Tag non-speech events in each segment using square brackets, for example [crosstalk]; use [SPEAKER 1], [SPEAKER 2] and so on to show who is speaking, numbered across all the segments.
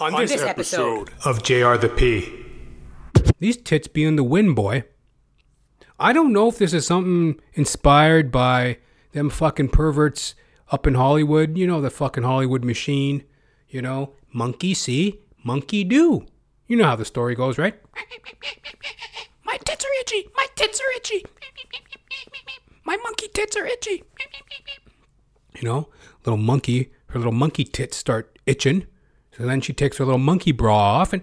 [SPEAKER 1] On, this,
[SPEAKER 2] this
[SPEAKER 1] episode,
[SPEAKER 2] episode.
[SPEAKER 1] of JR the P. These tits be in the wind, boy. I don't know if this is something inspired by them fucking perverts up in Hollywood. You know, the fucking Hollywood machine. You know, monkey see, monkey do. You know how the story goes, right? My tits are itchy. My tits are itchy. My monkey tits are itchy. You know, little monkey, her little monkey tits start itching. So then she takes her little monkey bra off and,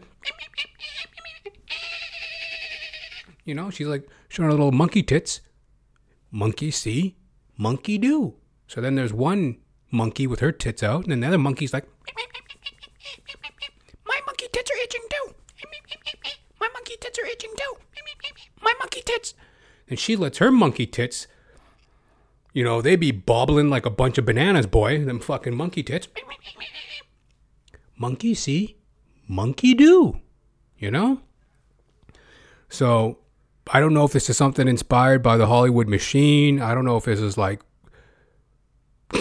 [SPEAKER 1] you know, she's like showing her little monkey tits. Monkey see, monkey do. So then there's one monkey with her tits out, and then the other monkey's like, my monkey tits are itching too. My monkey tits are itching too. My monkey tits. And she lets her monkey tits, you know, they be bobbling like a bunch of bananas, boy. Them fucking monkey tits. Monkey see, monkey do. You know? So I don't know if this is something inspired by the Hollywood machine. I don't know if this is like [laughs]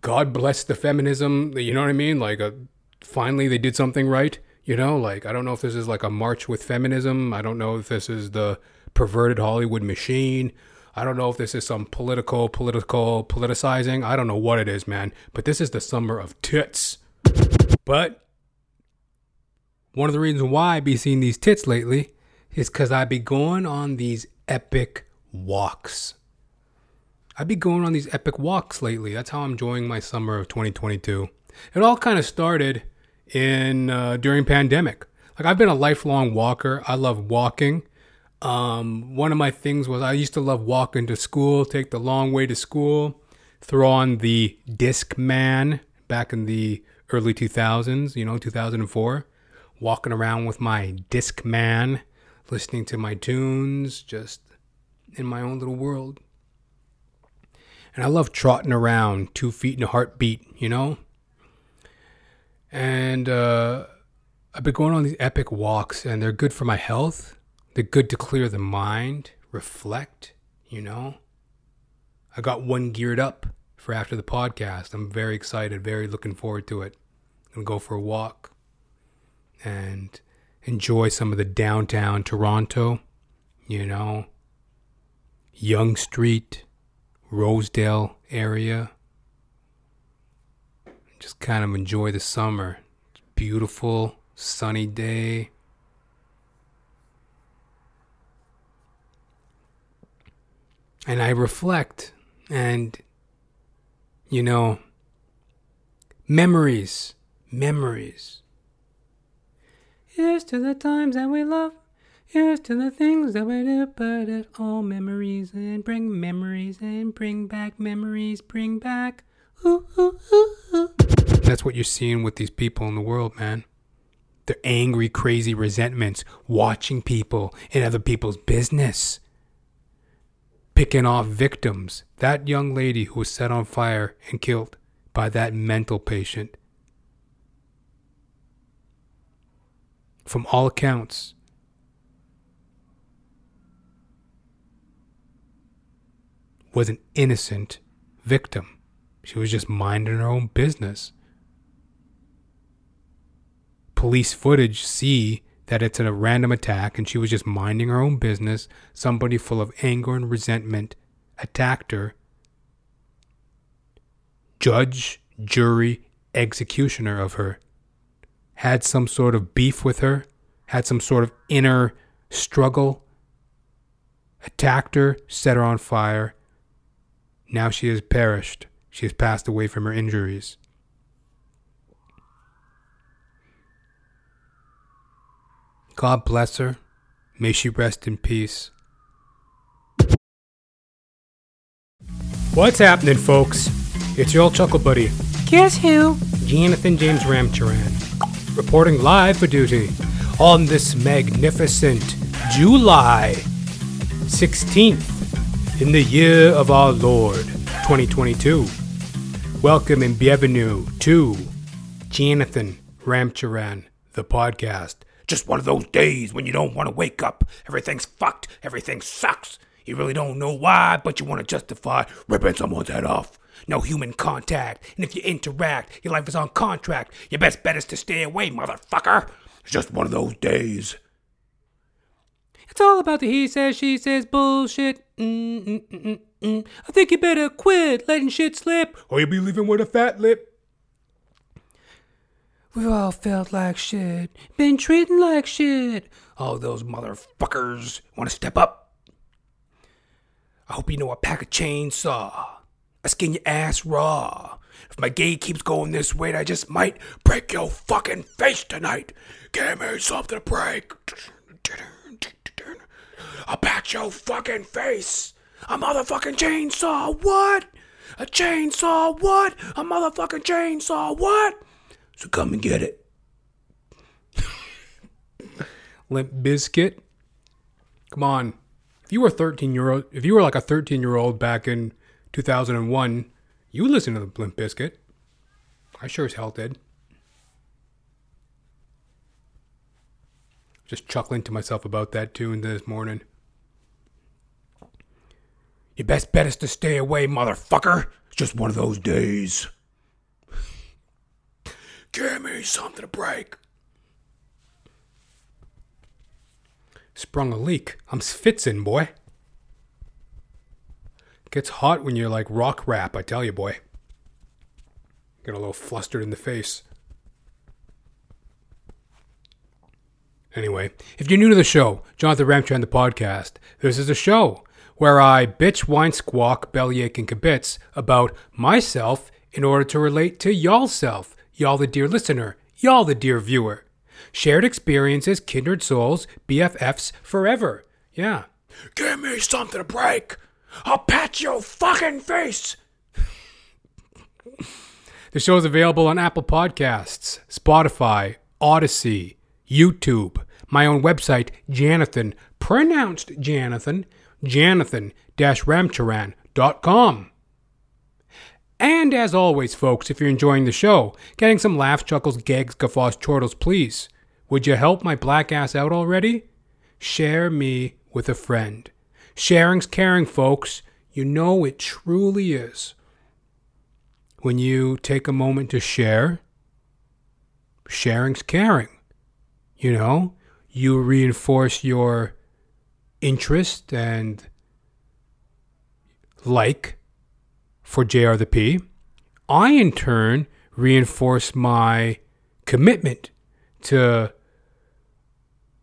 [SPEAKER 1] God bless the feminism. You know what I mean? Like a finally they did something right. You know, like I don't know if this is like a march with feminism. I don't know if this is the perverted Hollywood machine. I don't know if this is some political, political politicizing. I don't know what it is, man. But this is the summer of tits. But one of the reasons why I be seeing these tits lately is because I be going on these epic walks. I be going on these epic walks lately. That's how I'm enjoying my summer of 2022. It all kind of started in uh, during pandemic. Like I've been a lifelong walker. I love walking. Um, one of my things was I used to love walking to school, take the long way to school, throw on the Discman back in the early 2000s, you know, 2004, walking around with my Discman, listening to my tunes, just in my own little world. And I love trotting around, two feet in a heartbeat, you know? And uh, I've been going on these epic walks, and they're good for my health. They're good to clear the mind, reflect, you know? I got one geared up for after the podcast. I'm very excited, very looking forward to it. I'm going to go for a walk and enjoy some of the downtown Toronto, you know, Yonge Street, Rosedale area. Just kind of enjoy the summer. It's beautiful, sunny day. And I reflect and, you know, memories, memories. Here's to the times that we love. Here's to the things that we do, but it all memories and bring memories and bring back memories, bring back. Ooh, ooh, ooh. That's what you're seeing with these people in the world, man. Their angry, crazy resentments, watching people in other people's business, picking off victims. That young lady who was set on fire and killed by that mental patient. From all accounts, was an innocent victim. She was just minding her own business. Police footage see that it's a random attack and she was just minding her own business. Somebody full of anger and resentment attacked her. Judge, jury, executioner of her had some sort of beef with her, had some sort of inner struggle, attacked her, set her on fire. Now she has perished. She has passed away from her injuries. God bless her. May she rest in peace. What's happening, folks? It's your old chuckle buddy. Guess who? Jonathan James Ramcharan. Reporting live for duty on this magnificent July 16th in the year of our Lord 2022. Welcome and bienvenue to Jonathan Ramcharan, the podcast. Just one of those days when you don't want to wake up. Everything's fucked. Everything sucks. You really don't know why, but you want to justify ripping someone's head off. No human contact. And if you interact, your life is on contract. Your best bet is to stay away, motherfucker. It's just one of those days. It's all about the he says, she says bullshit. Mm-mm-mm-mm. I think you better quit letting shit slip, or you'll be leaving with a fat lip. We've all felt like shit, been treated like shit. All those motherfuckers want to step up. I hope you know I pack a chainsaw. I skin your ass raw. If my gay keeps going this way, I just might break your fucking face tonight. Give me something to break. I'll patch your fucking face. A motherfucking chainsaw, what? A chainsaw, what? A motherfucking chainsaw, what? So come and get it. [laughs] Limp Bizkit. Come on. If you were 13 year old, if you were like a 13 year old back in 2001, you would listen to the Limp Bizkit. I sure as hell did. Just chuckling to myself about that tune this morning. Your best bet is to stay away, motherfucker. It's just one of those days. Give me something to break. Sprung a leak. I'm sfitzin', boy. Gets hot when you're like rock rap, I tell you, boy. Get a little flustered in the face. Anyway, if you're new to the show, Jonathan Ramcharan, the podcast, this is a show where I bitch, whine, squawk, bellyache, and kibitz about myself in order to relate to y'all self, y'all the dear listener, y'all the dear viewer. Shared experiences, kindred souls, BFFs forever. Yeah. Give me something to break. I'll pat your fucking face. [laughs] the show is available on Apple Podcasts, Spotify, Odysee, YouTube, my own website, Janathan, pronounced Janathan, janathan-ramcharan.com. And as always, folks, if you're enjoying the show, getting some laughs, chuckles, gags, guffaws, chortles, please, would you help my black ass out already? Share me with a friend. Sharing's caring, folks. You know it truly is. When you take a moment to share, sharing's caring. You know, you reinforce your interest and like for JR the P, I in turn reinforce my commitment to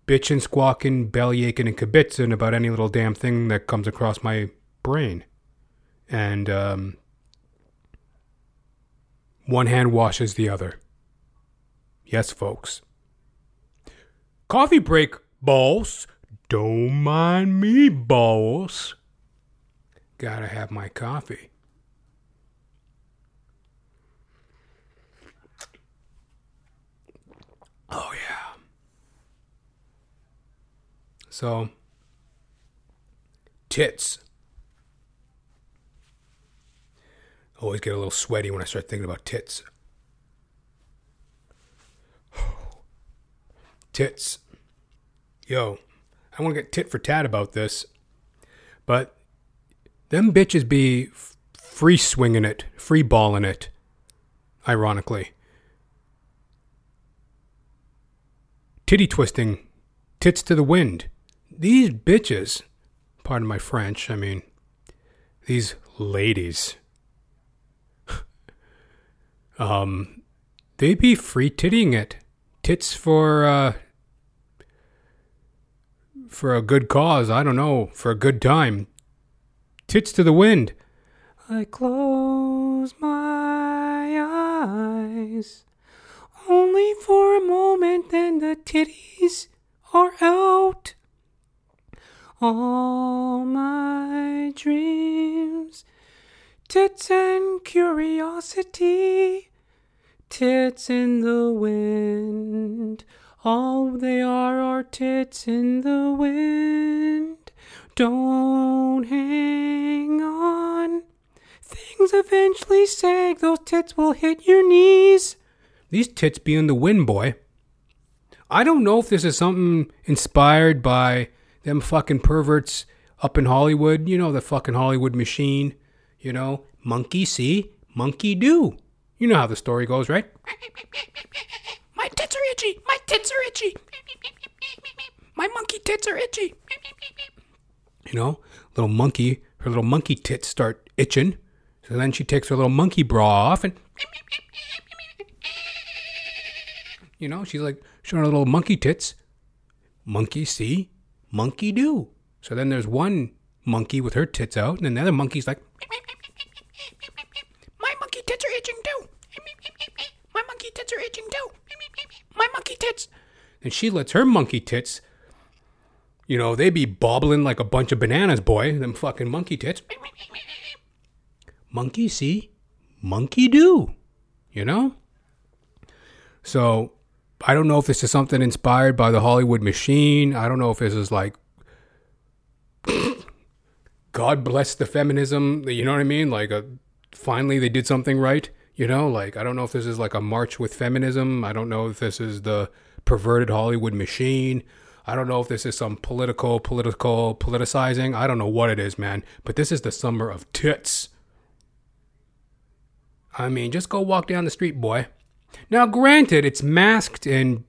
[SPEAKER 1] bitching, squawking, belly aching, and kibitzing about any little damn thing that comes across my brain. And um, one hand washes the other. Yes, folks. Coffee break, boss. Don't mind me, boss. Gotta have my coffee. Oh, yeah. So, tits. Always get a little sweaty when I start thinking about tits. [sighs] tits. Yo, I want to get tit for tat about this, but them bitches be free swinging it, free balling it, ironically. Titty twisting, tits to the wind. These bitches, pardon my French, I mean, these ladies, [laughs] um, they be free tittying it. Tits for, uh, for a good cause. I don't know, for a good time. Tits to the wind. I close my eyes only for a moment, then the titties are out. All my dreams, tits and curiosity, tits in the wind. All they are are tits in the wind. Don't hang on. Things eventually sag, those tits will hit your knees. These tits be in the wind, boy. I don't know if this is something inspired by them fucking perverts up in Hollywood. You know, the fucking Hollywood machine. You know, Monkey see, monkey do. You know how the story goes, right? My tits are itchy. My tits are itchy. My monkey tits are itchy. You know, little monkey, her little monkey tits start itching. So then she takes her little monkey bra off and, you know, she's like showing her little monkey tits. Monkey see, monkey do. So then there's one monkey with her tits out, and then the other monkey's like, My monkey tits are itching too. My monkey tits are itching too. My monkey tits. And she lets her monkey tits, you know, they be bobbling like a bunch of bananas, boy. Them fucking monkey tits. Monkey see, monkey do. You know? So I don't know if this is something inspired by the Hollywood machine. I don't know if this is like God bless the feminism. You know what I mean? Like, a, finally they did something right. You know, like I don't know if this is like a march with feminism. I don't know if this is the perverted Hollywood machine. I don't know if this is some political, political politicizing. I don't know what it is, man. But this is the summer of tits. I mean, just go walk down the street, boy. Now, granted, it's masked and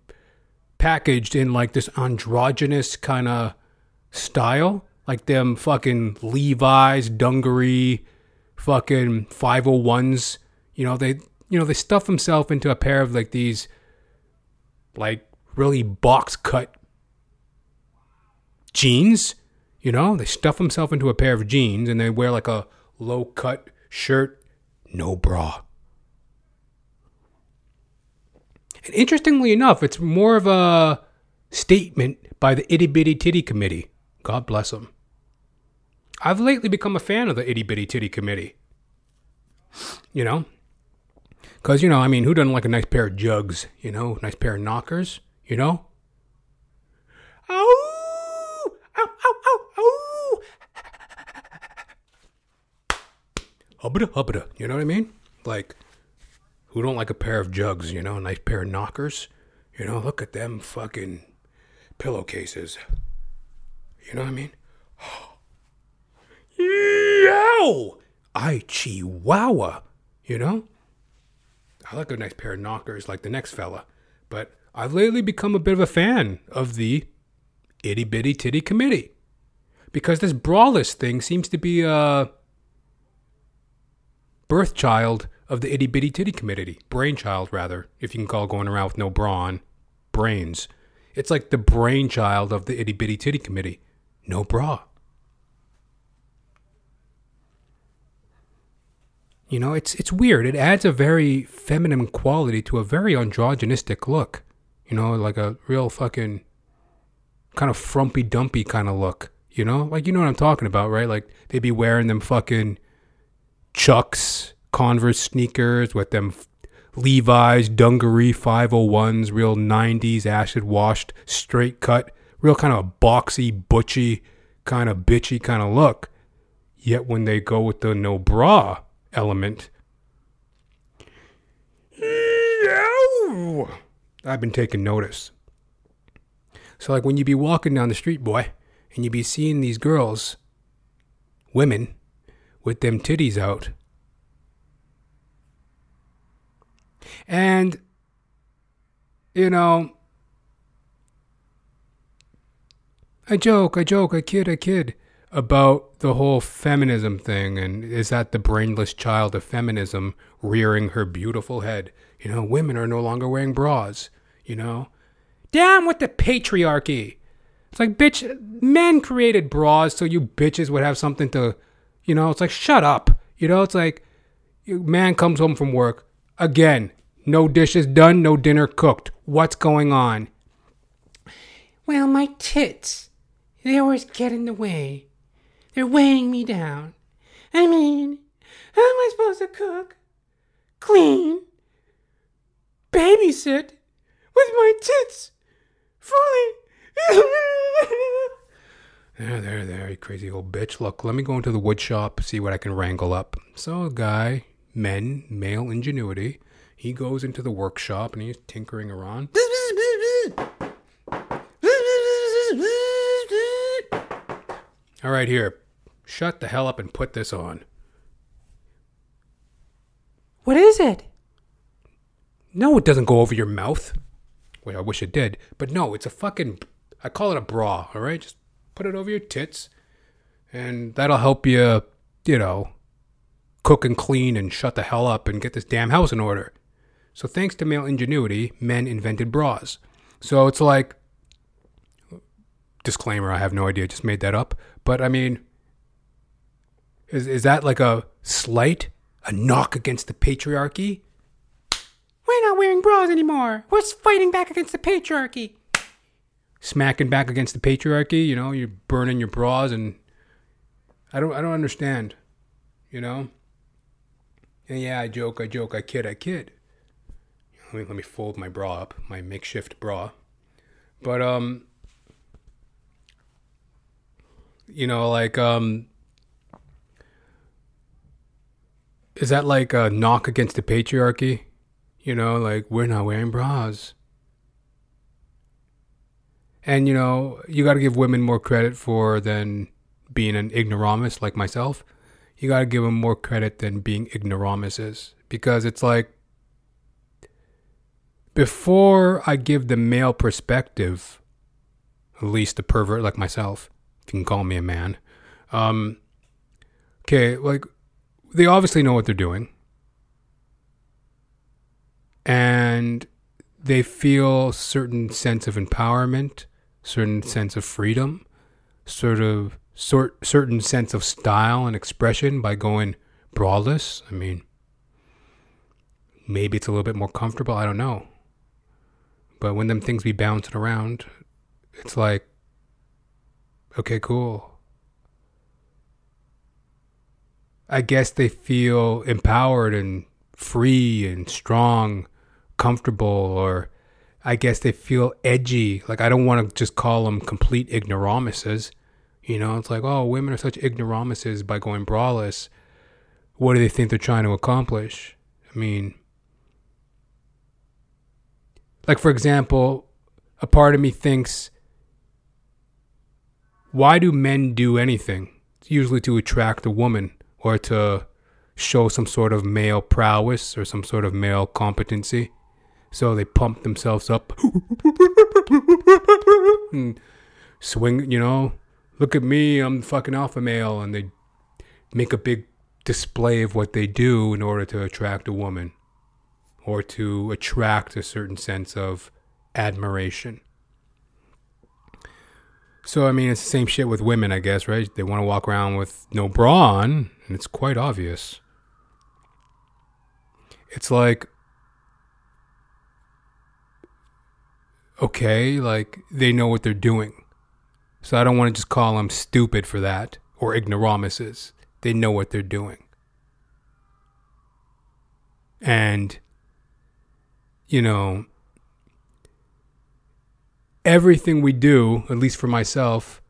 [SPEAKER 1] packaged in like this androgynous kind of style, like them fucking Levi's, dungaree, fucking 501s. You know, they you know, they stuff themselves into a pair of like these like really box cut jeans. You know, they stuff themselves into a pair of jeans and they wear like a low cut shirt, no bra. And interestingly enough, it's more of a statement by the Itty Bitty Titty Committee. God bless them. I've lately become a fan of the Itty Bitty Titty Committee. You know? Because, you know, I mean, who doesn't like a nice pair of jugs? You know, nice pair of knockers? You know? Ow! Ow, ow, ow, ow! Hubba hubba. You know what I mean? Like, who don't like a pair of jugs, you know, a nice pair of knockers? You know, look at them fucking pillowcases. You know what I mean? [gasps] Yow! I chihuahua. You know? I like a nice pair of knockers like the next fella. But I've lately become a bit of a fan of the itty bitty titty committee. Because this brawless thing seems to be a birth child of the itty bitty titty committee. Brainchild, rather, if you can call going around with no brawn. Brains. It's like the brainchild of the itty bitty titty committee. No bra. You know, it's it's weird. It adds a very feminine quality to a very androgynistic look. You know, like a real fucking kind of frumpy dumpy kind of look. You know, like you know what I'm talking about, right? Like they'd be wearing them fucking Chucks, Converse sneakers with them Levi's dungaree 501s, real 90s acid washed, straight cut, real kind of boxy, butchy, kind of bitchy kind of look. Yet when they go with the no bra element, I've been taking notice. So, like when you be walking down the street, boy, and you be seeing these girls, women, with them titties out, and you know, I joke, I joke, I kid, I kid about the whole feminism thing and is that the brainless child of feminism rearing her beautiful head? You know, women are no longer wearing bras, you know? Damn with the patriarchy. It's like, bitch, men created bras so you bitches would have something to, you know, it's like, shut up. You know, it's like, man comes home from work. Again, no dishes done, no dinner cooked. What's going on? Well, my tits. They always get in the way. They're weighing me down. I mean, how am I supposed to cook, clean, babysit with my tits fully? [laughs] there, there, there, you crazy old bitch. Look, let me go into the wood shop, see what I can wrangle up. So, a guy, men, male ingenuity, he goes into the workshop and he's tinkering around. All right, here. Shut the hell up and put this on.
[SPEAKER 2] What is it?
[SPEAKER 1] No, it doesn't go over your mouth. Wait, I wish it did. But no, it's a fucking. I call it a bra, all right? Just put it over your tits, and that'll help you, you know, cook and clean and shut the hell up and get this damn house in order. So, thanks to male ingenuity, men invented bras. So, it's like. Disclaimer I have no idea, just made that up. But I mean, is, is that like a slight? A knock against the patriarchy?
[SPEAKER 2] We're not wearing bras anymore. We're fighting back against the patriarchy.
[SPEAKER 1] Smacking back against the patriarchy, you know, you're burning your bras and I don't I don't understand. You know? And yeah, I joke, I joke, I kid, I kid. Let me let me fold my bra up, my makeshift bra. But um you know, like um is that like a knock against the patriarchy? You know, like we're not wearing bras. And you know, you got to give women more credit for than being an ignoramus like myself. You got to give them more credit than being ignoramuses because it's like before I give the male perspective, at least a pervert like myself, if you can call me a man. Um, okay, like they obviously know what they're doing. And they feel certain sense of empowerment, certain sense of freedom, sort of sort certain sense of style and expression by going braless. I mean, maybe it's a little bit more comfortable. I don't know. But when them things be bouncing around, it's like, okay, cool. I guess they feel empowered and free and strong, comfortable, or I guess they feel edgy. Like, I don't want to just call them complete ignoramuses. You know, it's like, oh, women are such ignoramuses by going braless. What do they think they're trying to accomplish? I mean, like, for example, a part of me thinks, why do men do anything? It's usually to attract a woman or to show some sort of male prowess or some sort of male competency. So they pump themselves up [laughs] and swing, you know, look at me, I'm fucking alpha male. And they make a big display of what they do in order to attract a woman or to attract a certain sense of admiration. So, I mean, it's the same shit with women, I guess, right? They want to walk around with no bra on, and it's quite obvious. It's like, okay, like they know what they're doing. So I don't want to just call them stupid for that or ignoramuses. They know what they're doing. And, you know, everything we do, at least for myself,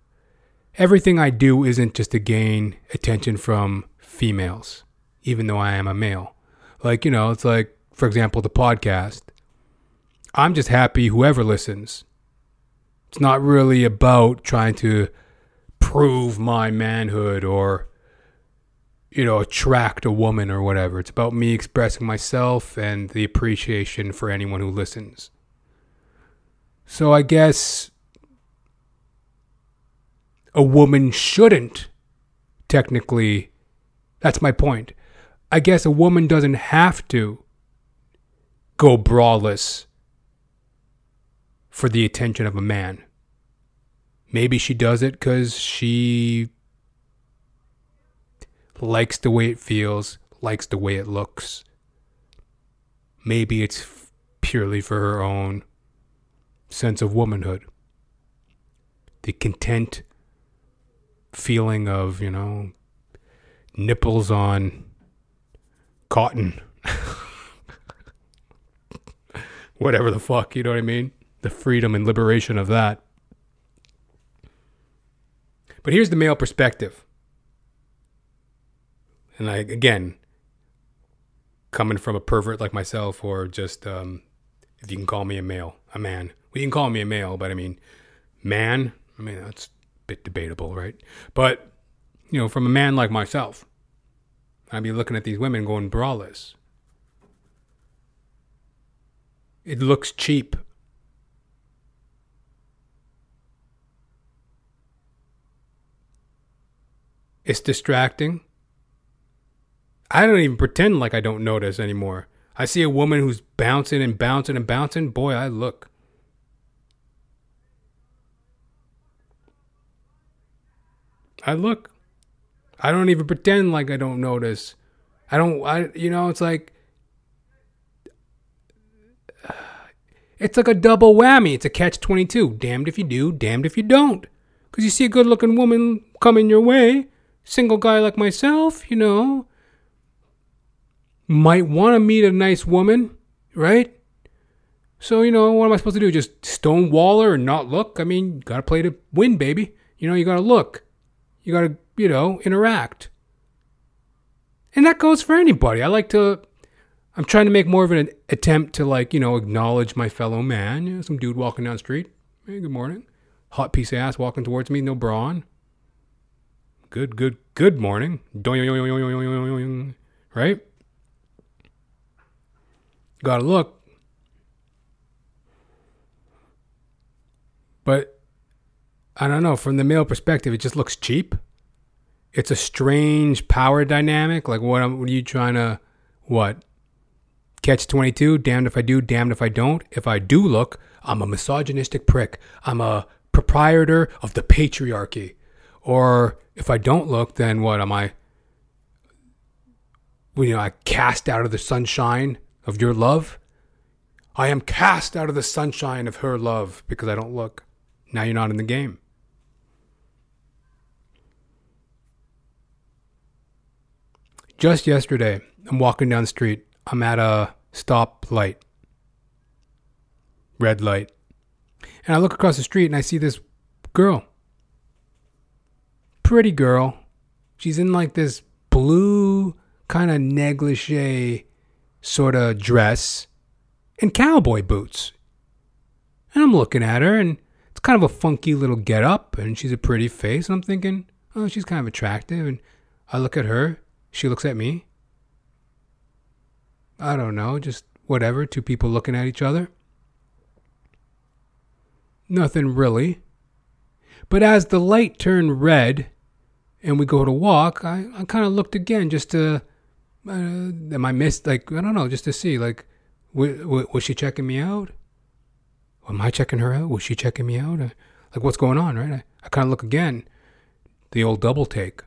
[SPEAKER 1] everything I do isn't just to gain attention from females, even though I am a male. Like, you know, it's like, for example, the podcast. I'm just happy whoever listens. It's not really about trying to prove my manhood or, you know, attract a woman or whatever. It's about me expressing myself and the appreciation for anyone who listens. So I guess a woman shouldn't technically. That's my point. I guess a woman doesn't have to go braless for the attention of a man. Maybe she does it because she likes the way it feels, likes the way it looks. Maybe it's purely for her own sense of womanhood. The content feeling of, you know, nipples on cotton. [laughs] Whatever the fuck, you know what I mean? The freedom and liberation of that. But here's the male perspective. And I, again, coming from a pervert like myself, or just, um, if you can call me a male, a man. Well, you can call me a male, but I mean, man, I mean, that's a bit debatable, right? But, you know, from a man like myself, I'd be looking at these women going braless. It looks cheap. It's distracting. I don't even pretend like I don't notice anymore. I see a woman who's bouncing and bouncing and bouncing. Boy, I look. I look. I don't even pretend like I don't notice. I don't, I, you know, it's like, it's like a double whammy. It's a catch 22. Damned if you do, damned if you don't. Because you see a good looking woman coming your way, single guy like myself, you know, might want to meet a nice woman, right? So, you know, what am I supposed to do? Just stonewall her and not look? I mean, you gotta play to win, baby. You know, you gotta look. You gotta, you know, interact. And that goes for anybody. I like to, I'm trying to make more of an attempt to, like, you know, acknowledge my fellow man. You know, some dude walking down the street. Hey, good morning. Hot piece of ass walking towards me, no bra on. Good, good, good morning. Right? Gotta look. But I don't know, from the male perspective, it just looks cheap. It's a strange power dynamic. Like, what, what are you trying to, what? Catch 22, damned if I do, damned if I don't. If I do look, I'm a misogynistic prick. I'm a proprietor of the patriarchy. Or if I don't look, then what am I? You know, I cast out of the sunshine of your love. I am cast out of the sunshine of her love because I don't look. Now you're not in the game. Just yesterday, I'm walking down the street. I'm at a stop light, red light. And I look across the street and I see this girl. Pretty girl. She's in like this blue kind of negligee sort of dress and cowboy boots. And I'm looking at her and it's kind of a funky little get up and she's a pretty face. And I'm thinking, oh, she's kind of attractive. And I look at her, she looks at me. I don't know, just whatever, two people looking at each other. Nothing really. But as the light turned red and we go to walk, I, I kind of looked again just to, uh, am I missed? Like, I don't know, just to see, like, w- w- was she checking me out? Am I checking her out? Was she checking me out? Uh, like, what's going on, right? I, I kind of look again. The old double take.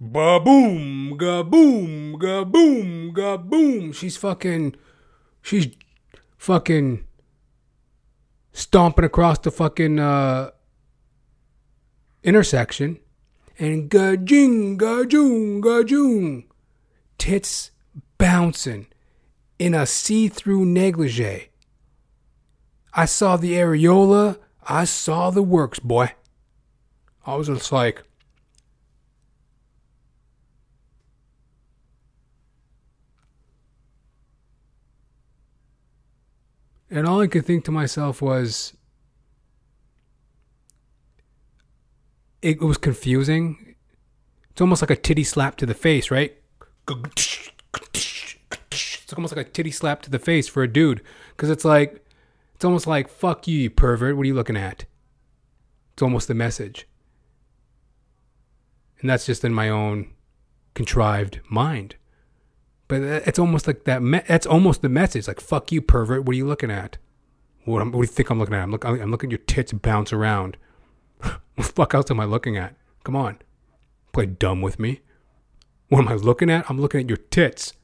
[SPEAKER 1] Ba boom, ga boom, ga boom, ga boom. She's fucking, she's fucking stomping across the fucking uh, intersection, and ga jing, ga joong, ga joong, tits bouncing in a see-through negligee. I saw the areola. I saw the works, boy. I was just like, And all I could think to myself was, it was confusing. It's almost like a titty slap to the face, right? It's almost like a titty slap to the face for a dude. Because it's like, it's almost like, fuck you, you pervert. What are you looking at? It's almost the message. And that's just in my own contrived mind. But it's almost like that. Me- that's almost the message. Like fuck you, pervert. What are you looking at? What, what do you think I'm looking at? I'm, look, I'm looking at your tits bounce around. [laughs] what the fuck else am I looking at? Come on, play dumb with me. What am I looking at? I'm looking at your tits.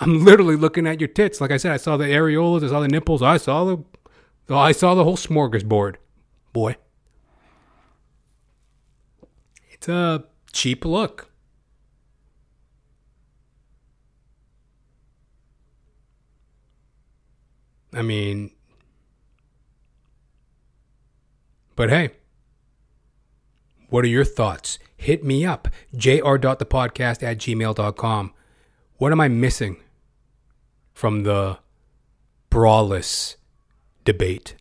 [SPEAKER 1] I'm literally looking at your tits. Like I said, I saw the areolas, I saw the nipples, I saw the, I saw the whole smorgasbord, boy. It's a cheap look. I mean, but hey, what are your thoughts? Hit me up, jr.thepodcast at gmail.com. What am I missing from the brawless debate?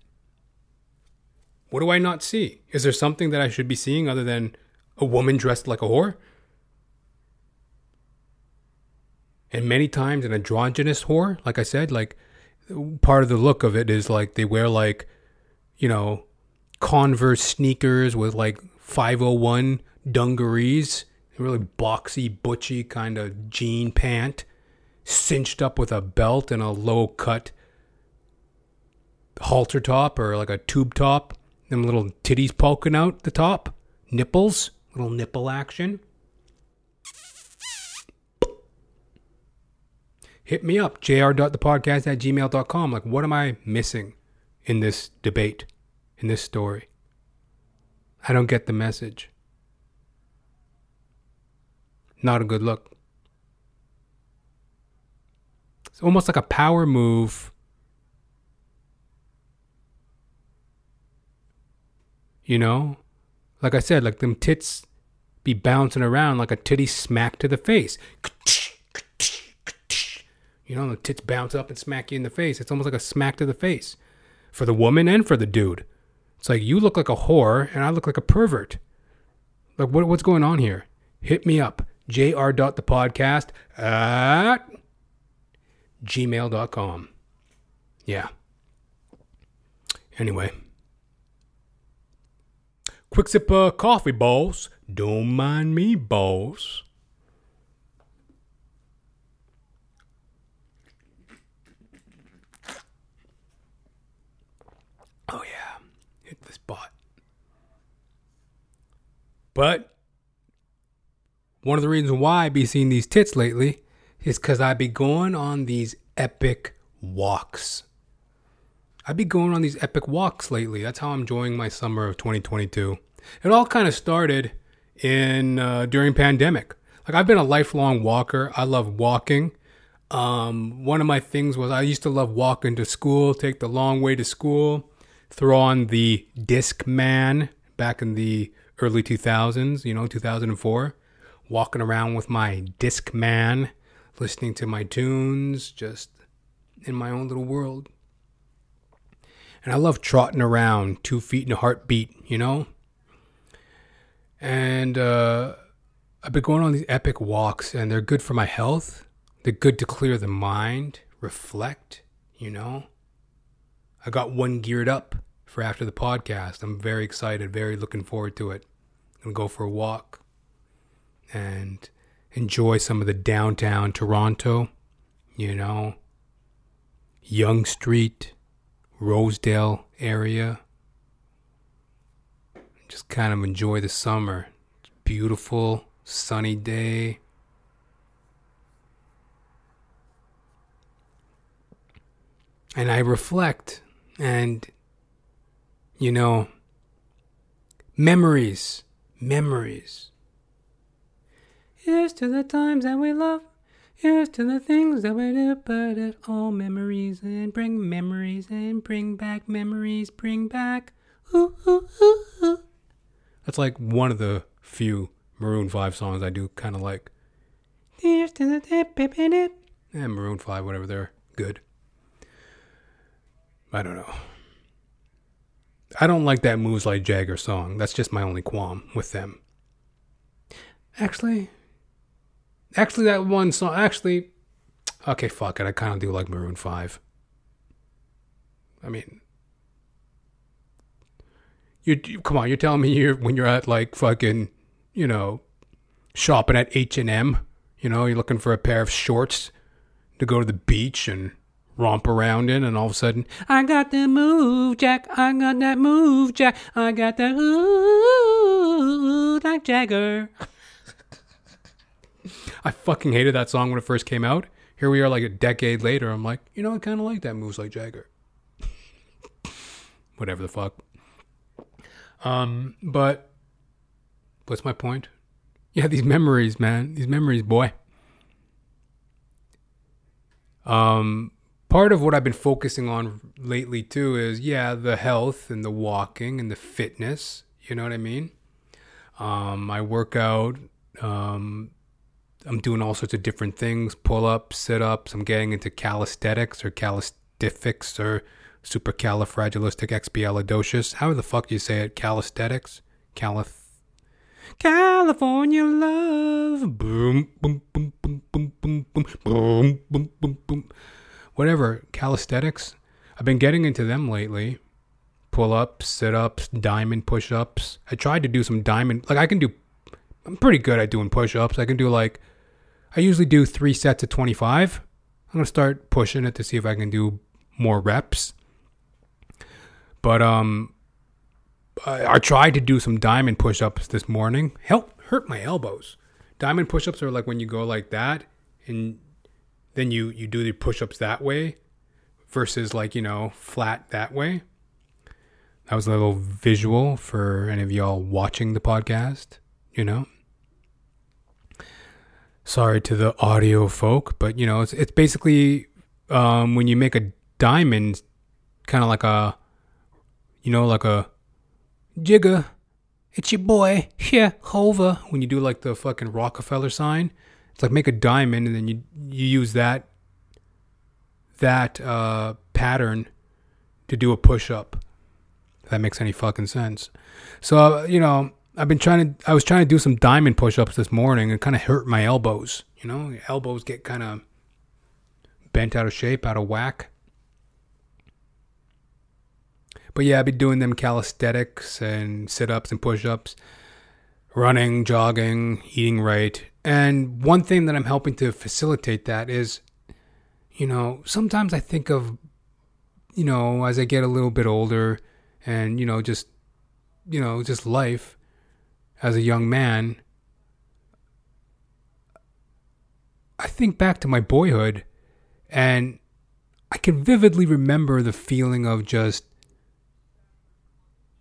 [SPEAKER 1] What do I not see? Is there something that I should be seeing other than a woman dressed like a whore? and many times an androgynous whore. Like I said, like part of the look of it is like they wear like, you know, Converse sneakers with like 501 dungarees, really boxy, butchy kind of jean pant, cinched up with a belt and a low cut halter top or like a tube top, them little titties poking out the top, nipples, little nipple action. Hit me up, jr.thepodcast at gmail.com. Like, what am I missing in this debate, in this story? I don't get the message. Not a good look. It's almost like a power move You know? Like I said, like them tits be bouncing around like a titty smack to the face. You know, the tits bounce up and smack you in the face. It's almost like a smack to the face for the woman and for the dude. It's like you look like a whore and I look like a pervert. Like what, what's going on here? Hit me up. jr.thepodcast at gmail.com. Yeah. Anyway. Quick sip of coffee, boss. Don't mind me, boss. Oh, yeah. Hit the spot. But one of the reasons why I be seeing these tits lately is because I be going on these epic walks. I be going on these epic walks lately. That's how I'm enjoying my summer of 2022. It all kind of started in uh, during pandemic. Like I've been a lifelong walker. I love walking. Um, one of my things was I used to love walking to school, take the long way to school, throw on the Discman back in the early 2000s, you know, 2004, walking around with my Discman, listening to my tunes, just in my own little world. And I love trotting around, two feet in a heartbeat, you know? And uh, I've been going on these epic walks, and they're good for my health. They're good to clear the mind, reflect, you know? I got one geared up for after the podcast. I'm very excited, very looking forward to it. I'm going to go for a walk and enjoy some of the downtown Toronto, you know, Yonge Street, Rosedale area. Just kind of enjoy the summer. It's beautiful, sunny day. And I reflect and, you know, memories, memories. Here's to the times that we love. Here's to the things that we do, but it all memories and bring memories and bring back memories, bring back. Ooh, ooh, ooh, ooh. That's like one of the few Maroon 5 songs I do kind of like. Here's to the dip, dip, dip. And eh, Maroon 5, whatever, they're good. I don't know. I don't like that Moves Like Jagger song. That's just my only qualm with them. Actually, Actually, that one song. Actually, okay, fuck it. I kind of do like Maroon Five. I mean, you, you come on. You're telling me you're when you're at like fucking, you know, shopping at H and M. You know, you're looking for a pair of shorts to go to the beach and romp around in, and all of a sudden, I got the move, Jack. I got that move, Jack. I got that ooh, like Jagger. I fucking hated that song when it first came out. Here we are, like a decade later. I'm like, you know, I kind of like that moves like Jagger. [laughs] Whatever the fuck. Um, but what's my point? Yeah, these memories, man. These memories, boy. Um, part of what I've been focusing on lately too is yeah, the health and the walking and the fitness. You know what I mean? Um, I work out. Um, I'm doing all sorts of different things pull ups, sit ups. I'm getting into calisthenics or calisthenics or supercalifragilisticexpialidocious. How the fuck do you say it? Calisthenics? Calith. California love. Boom, boom, boom, boom, boom, boom, boom, boom, boom, boom, boom. Whatever. Calisthenics. I've been getting into them lately. Pull ups, sit ups, diamond push ups. I tried to do some diamond. Like, I can do. I'm pretty good at doing push ups. I can do like. I usually do three sets of 25. I'm going to start pushing it to see if I can do more reps. But, um, I, I tried to do some diamond push-ups this morning. Help hurt my elbows. Diamond push-ups are like when you go like that and then you you do the push-ups that way versus like, you know, flat that way. That was a little visual for any of y'all watching the podcast, you know. Sorry to the audio folk, but you know, it's it's basically um, when you make a diamond kind of like a you know, like a Jigga it's your boy, yeah, Hova. When you do like the fucking Rockefeller sign, it's like make a diamond and then you you use that that uh, pattern to do a push up. If that makes any fucking sense. So uh, you know, I've been trying to. I was trying to do some diamond push ups this morning and kind of hurt my elbows. You know, elbows get kind of bent out of shape, out of whack. But yeah, I've been doing them calisthenics and sit ups and push ups, running, jogging, eating right. And one thing that I'm helping to facilitate that is, you know, sometimes I think of, you know, as I get a little bit older and, you know, just, you know, just life as a young man, I think back to my boyhood and I can vividly remember the feeling of just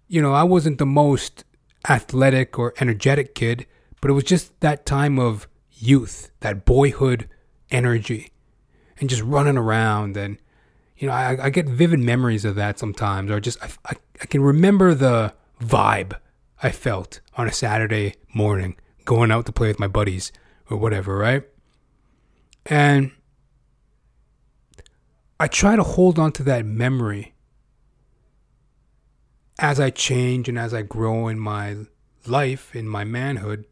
[SPEAKER 1] you know, I wasn't the most athletic or energetic kid, but it was just that time of youth, that boyhood energy, and just running around. And, you know, I, I get vivid memories of that sometimes, or just I, I, I can remember the vibe I felt on a Saturday morning going out to play with my buddies or whatever, right? And I try to hold on to that memory as I change and as I grow in my life, in my manhood,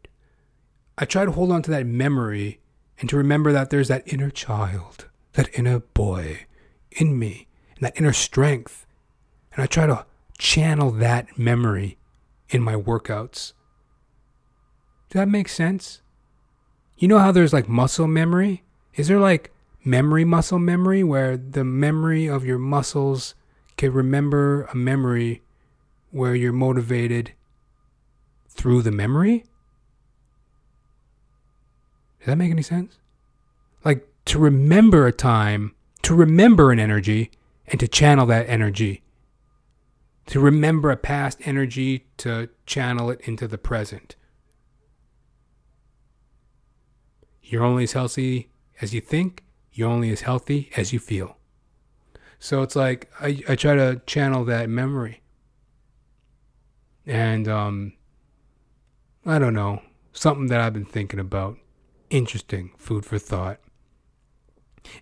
[SPEAKER 1] I try to hold on to that memory and to remember that there's that inner child, that inner boy in me, and that inner strength. And I try to channel that memory in my workouts. Does that make sense? You know how there's like muscle memory? Is there like memory muscle memory where the memory of your muscles can remember a memory where you're motivated through the memory? Does that make any sense? Like to remember a time, to remember an energy, and to channel that energy. To remember a past energy, to channel it into the present. You're only as healthy as you think, you're only as healthy as you feel. So it's like I, I try to channel that memory. And um, I don't know, something that I've been thinking about. Interesting, food for thought.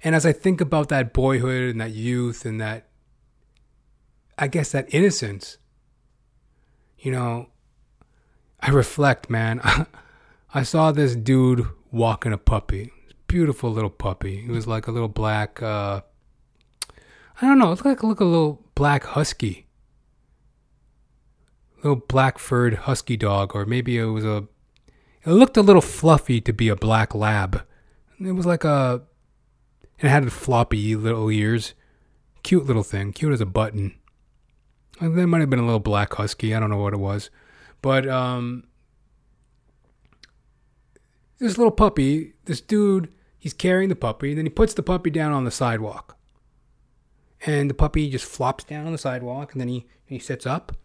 [SPEAKER 1] And as I think about that boyhood and that youth and that, I guess, that innocence, you know, I reflect, man. [laughs] I saw this dude walking a puppy, beautiful little puppy. It was like a little black, uh, I don't know, it's like, like a little black husky little black furred husky dog, or maybe it was a. It looked a little fluffy to be a black lab. It was like a. It had floppy little ears. Cute little thing, cute as a button. There might have been a little black husky. I don't know what it was, but um, this little puppy, this dude, he's carrying the puppy, and then he puts the puppy down on the sidewalk, and the puppy just flops down on the sidewalk, and then he he sits up,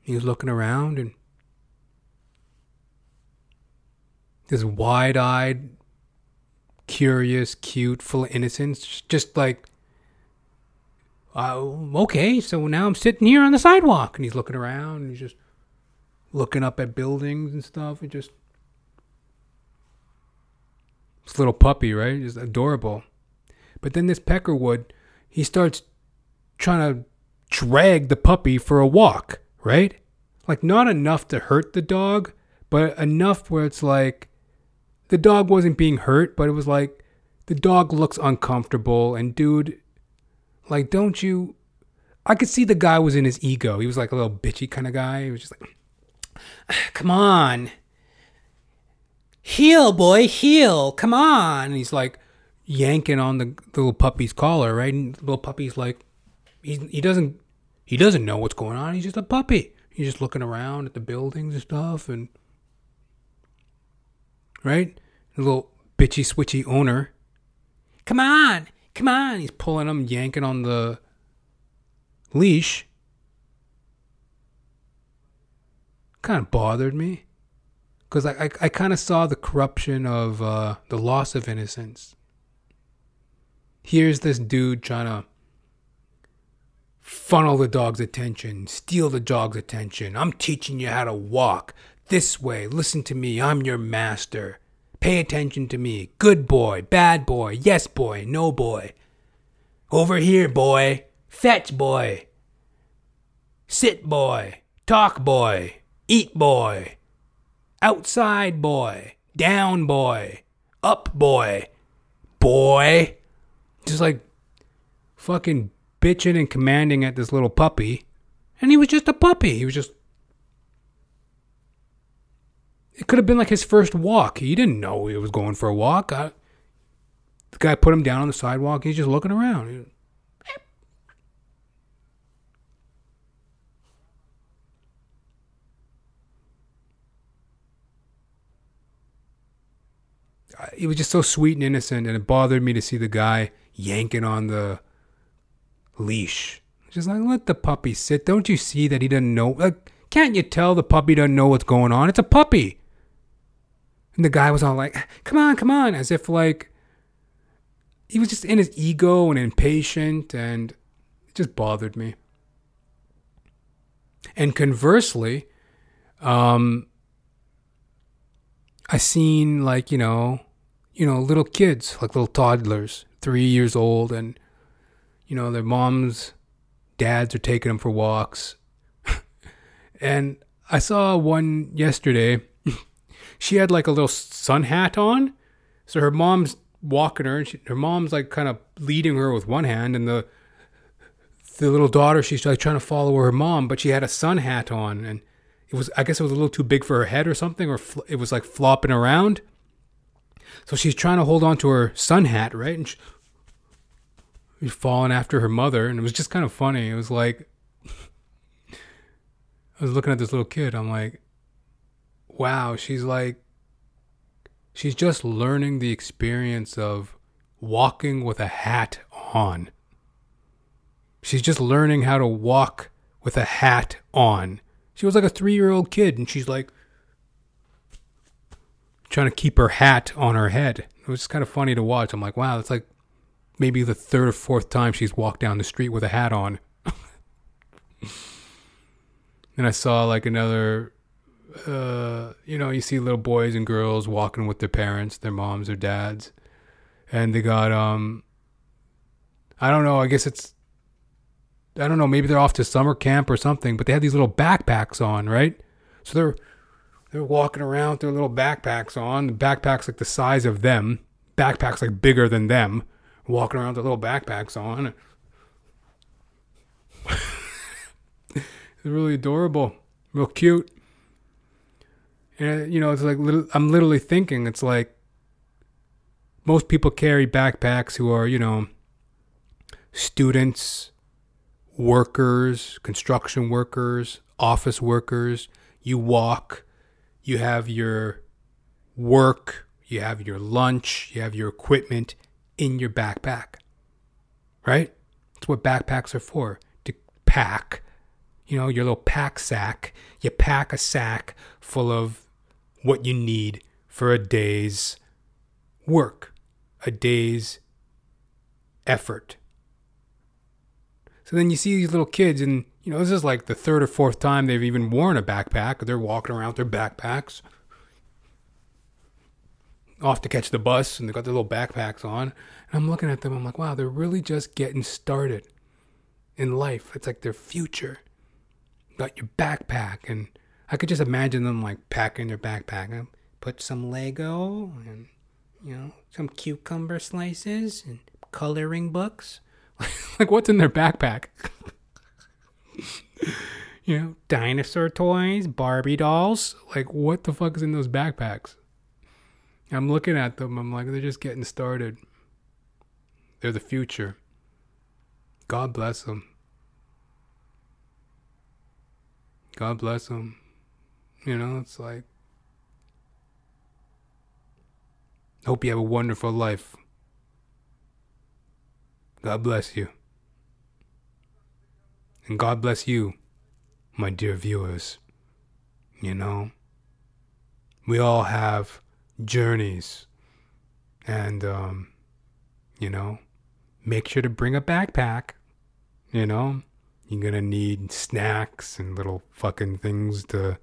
[SPEAKER 1] he was looking around and this wide eyed, curious, cute, full of innocence, just like, uh, okay, so now I'm sitting here on the sidewalk. And he's looking around and he's just looking up at buildings and stuff. And just, this little puppy, right? Just adorable. But then this Peckerwood, he starts trying to drag the puppy for a walk right? Like not enough to hurt the dog, but enough where it's like the dog wasn't being hurt, but it was like the dog looks uncomfortable and dude like don't you I could see the guy was in his ego. He was like a little bitchy kind of guy. He was just like ah, come on. Heel, boy, heel. Come on. And he's like yanking on the, the little puppy's collar, right? And the little puppy's like he he doesn't he doesn't know what's going on. He's just a puppy. He's just looking around at the buildings and stuff and right? Little bitchy switchy owner. Come on, come on. He's pulling him, yanking on the leash. Kind of bothered me. Because I, I, I kind of saw the corruption of uh, the loss of innocence. Here's this dude trying to funnel the dog's attention, steal the dog's attention. I'm teaching you how to walk. This way, listen to me, I'm your master. Pay attention to me. Good boy, bad boy, yes boy, no boy. Over here, boy. Fetch boy. Sit boy. Talk boy. Eat boy. Outside boy. Down boy. Up boy. Boy. Just like fucking bitching and commanding at this little puppy. And he was just a puppy. He was just it could have been like his first walk. He didn't know he was going for a walk. I, the guy put him down on the sidewalk. He's just looking around. It was just so sweet and innocent, and it bothered me to see the guy yanking on the leash. Just like, let the puppy sit. Don't you see that he doesn't know? Like, can't you tell the puppy doesn't know what's going on? It's a puppy. And the guy was all like, come on, come on, as if like he was just in his ego and impatient, and it just bothered me. And conversely, um, I seen like, you know, you know, little kids, like little toddlers, three years old, and you know, their moms, dads are taking them for walks. [laughs] and I saw one yesterday she had like a little sun hat on. So her mom's walking her, and she, her mom's like kind of leading her with one hand, and the the little daughter she's like trying to follow her mom, but she had a sun hat on, and it was I guess it was a little too big for her head or something, or fl- it was like flopping around. So she's trying to hold on to her sun hat, right? And she's falling after her mother, and it was just kind of funny. It was like [laughs] I was looking at this little kid. I'm like, wow, she's like, she's just learning the experience of walking with a hat on. She's just learning how to walk with a hat on. She was like a three year old kid, and she's like trying to keep her hat on her head. It was kind of funny to watch. I'm like, wow, it's like maybe the third or fourth time she's walked down the street with a hat on. [laughs] and I saw like another uh, you know, you see little boys and girls walking with their parents, their moms or dads, and they got um, I don't know. I guess it's, I don't know. Maybe they're off to summer camp or something, but they had these little backpacks on, right? So they're they're walking around with their little backpacks on. The backpacks like the size of them. Backpacks like bigger than them. Walking around with their little backpacks on. [laughs] it's really adorable, real cute. And you know, it's like I'm literally thinking it's like most people carry backpacks who are, you know, students, workers, construction workers, office workers. You walk, you have your work, you have your lunch, you have your equipment in your backpack. Right? That's what backpacks are for to pack, you know, your little pack sack. You pack a sack full of what you need for a day's work, a day's effort. So then you see these little kids, and you know, this is like the third or fourth time they've even worn a backpack. They're walking around with their backpacks off to catch the bus, and they've got their little backpacks on. And I'm looking at them, I'm like, wow, they're really just getting started in life. It's like their future. got your backpack, and I could just imagine them like packing their backpack and put some Lego and you know some cucumber slices and coloring books. [laughs] like what's in their backpack? [laughs] you know, dinosaur toys, Barbie dolls. Like what the fuck is in those backpacks? I'm looking at them. I'm like, they're just getting started. They're the future. God bless them. God bless them. You know, it's like, hope you have a wonderful life. God bless you. And God bless you, my dear viewers. You know, we all have journeys. And, um, you know, make sure to bring a backpack. You know, you're gonna need snacks and little fucking things to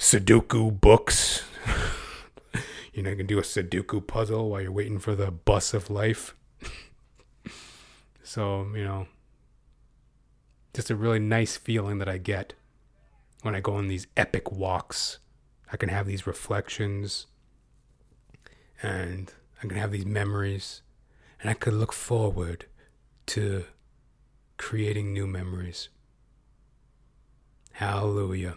[SPEAKER 1] Sudoku books. [laughs] you know, you can do a Sudoku puzzle while you're waiting for the bus of life. so, you know, just a really nice feeling that I get when I go on these epic walks. I can have these reflections and I can have these memories and I could look forward to creating new memories. Hallelujah.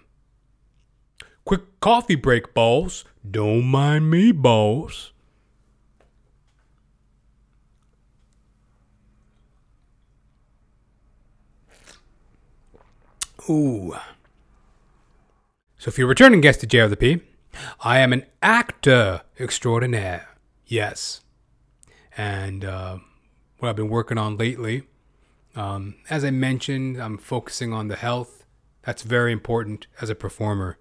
[SPEAKER 1] Quick coffee break, boss. Don't mind me, boss. Ooh. So, if you're returning guest to JR I am an actor extraordinaire. Yes. And uh, what I've been working on lately, um, as I mentioned, I'm focusing on the health. That's very important as a performer.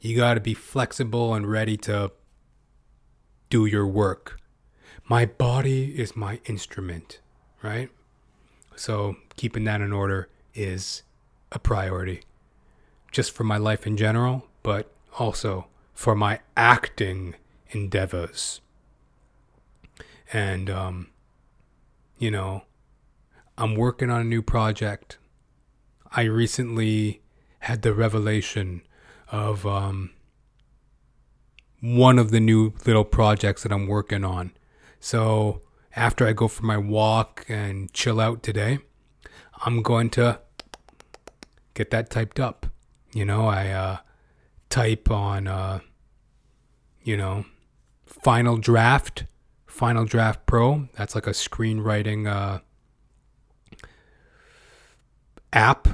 [SPEAKER 1] You got to be flexible and ready to do your work. My body is my instrument, right? So, keeping that in order is a priority just for my life in general, but also for my acting endeavors. And, um, you know, I'm working on a new project. I recently had the revelation of um, one of the new little projects that I'm working on. So after I go for my walk and chill out today, I'm going to get that typed up. You know, I uh, type on, uh, you know, Final Draft, Final Draft Pro. That's like a screenwriting uh, app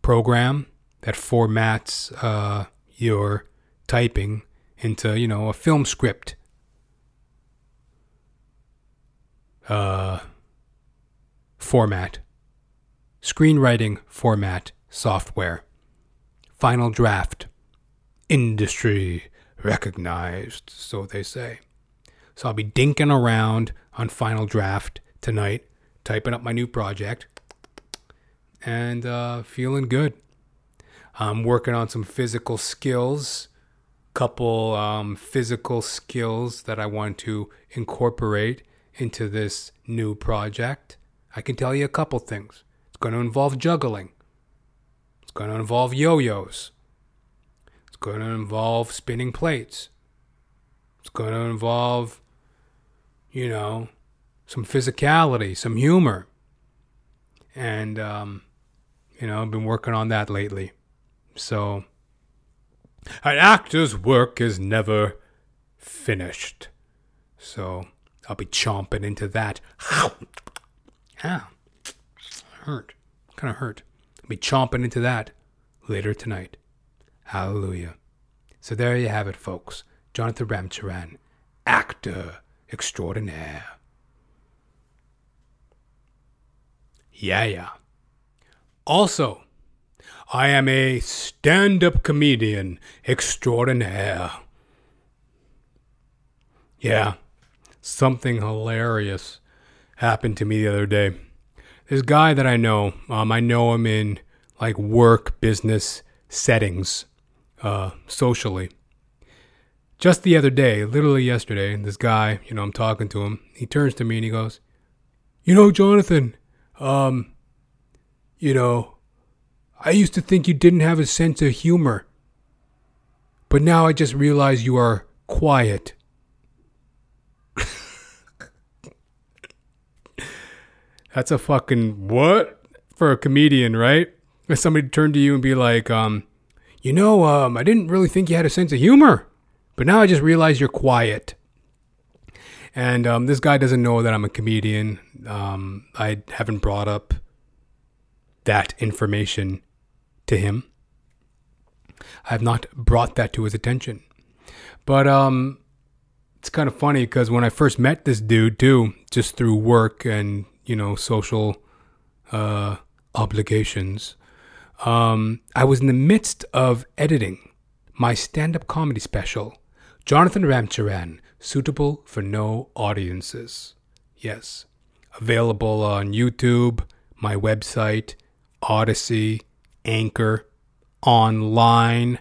[SPEAKER 1] program that formats uh, your typing into, you know, a film script. Uh, format screenwriting format software. Final draft. Industry recognized, so they say. So I'll be dinking around on Final Draft tonight, typing up my new project, and uh, feeling good. I'm working on some physical skills, couple um, physical skills that I want to incorporate into this new project. I can tell you a couple things It's going to involve juggling. It's going to involve yo yos. It's going to involve spinning plates. It's going to involve, you know, some physicality, some humor. And, um, you know, I've been working on that lately. So, an actor's work is never finished. So, I'll be chomping into that. [coughs] Ah hurt. Kind of hurt. I'll be chomping into that later tonight. Hallelujah. So there you have it, folks. Jonathan Ramcharan, actor extraordinaire. Yeah, yeah. Also, I am a stand up comedian extraordinaire. Yeah, something hilarious happened to me the other day this guy that I know, um, I know him in like work, business settings, uh, socially. Just the other day, literally yesterday, this guy, you know, I'm talking to him. He turns to me and he goes, "You know, Jonathan, um, you know, I used to think you didn't have a sense of humor. But now I just realize you are quiet. [laughs] That's a fucking what for a comedian, right? If somebody turned to you and be like, um, you know, um, I didn't really think you had a sense of humor, but now I just realize you're quiet. And um, this guy doesn't know that I'm a comedian. Um, I haven't brought up that information to him. I have not brought that to his attention. But um, it's kind of funny because when I first met this dude, too, just through work and you know social uh, obligations, um, I was in the midst of editing my stand-up comedy special, Jonathan Ramcharan, suitable for no audiences. Yes, available on YouTube, my website, Odysee, Anchor, online.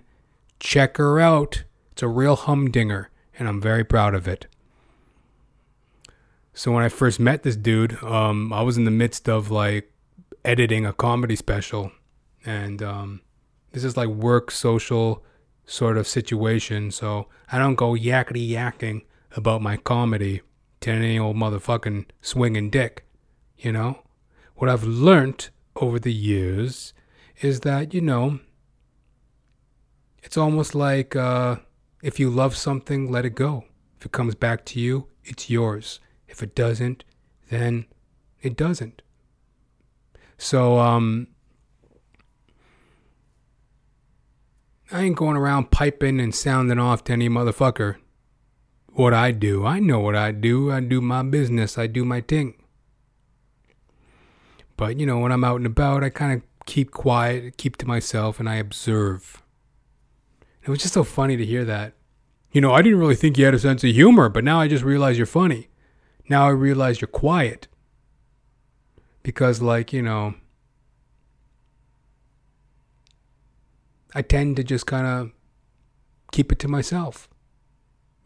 [SPEAKER 1] Check her out. It's a real humdinger, and I'm very proud of it. So when I first met this dude, um, I was in the midst of like editing a comedy special, and um, this is like work social sort of situation. So I don't go yakety yakking about my comedy to any old motherfucking swinging dick, you know. What I've learned over the years is that you know it's almost like uh, if you love something, let it go. If it comes back to you, it's yours. If it doesn't, then it doesn't. So, um, I ain't going around piping and sounding off to any motherfucker. What I do, I know what I do. I do my business. I do my thing. But, you know, when I'm out and about, I kind of keep quiet, keep to myself, and I observe. It was just so funny to hear that. You know, I didn't really think you had a sense of humor, but now I just realize you're funny. Now I realize you're quiet. Because, like, you know, I tend to just kind of keep it to myself.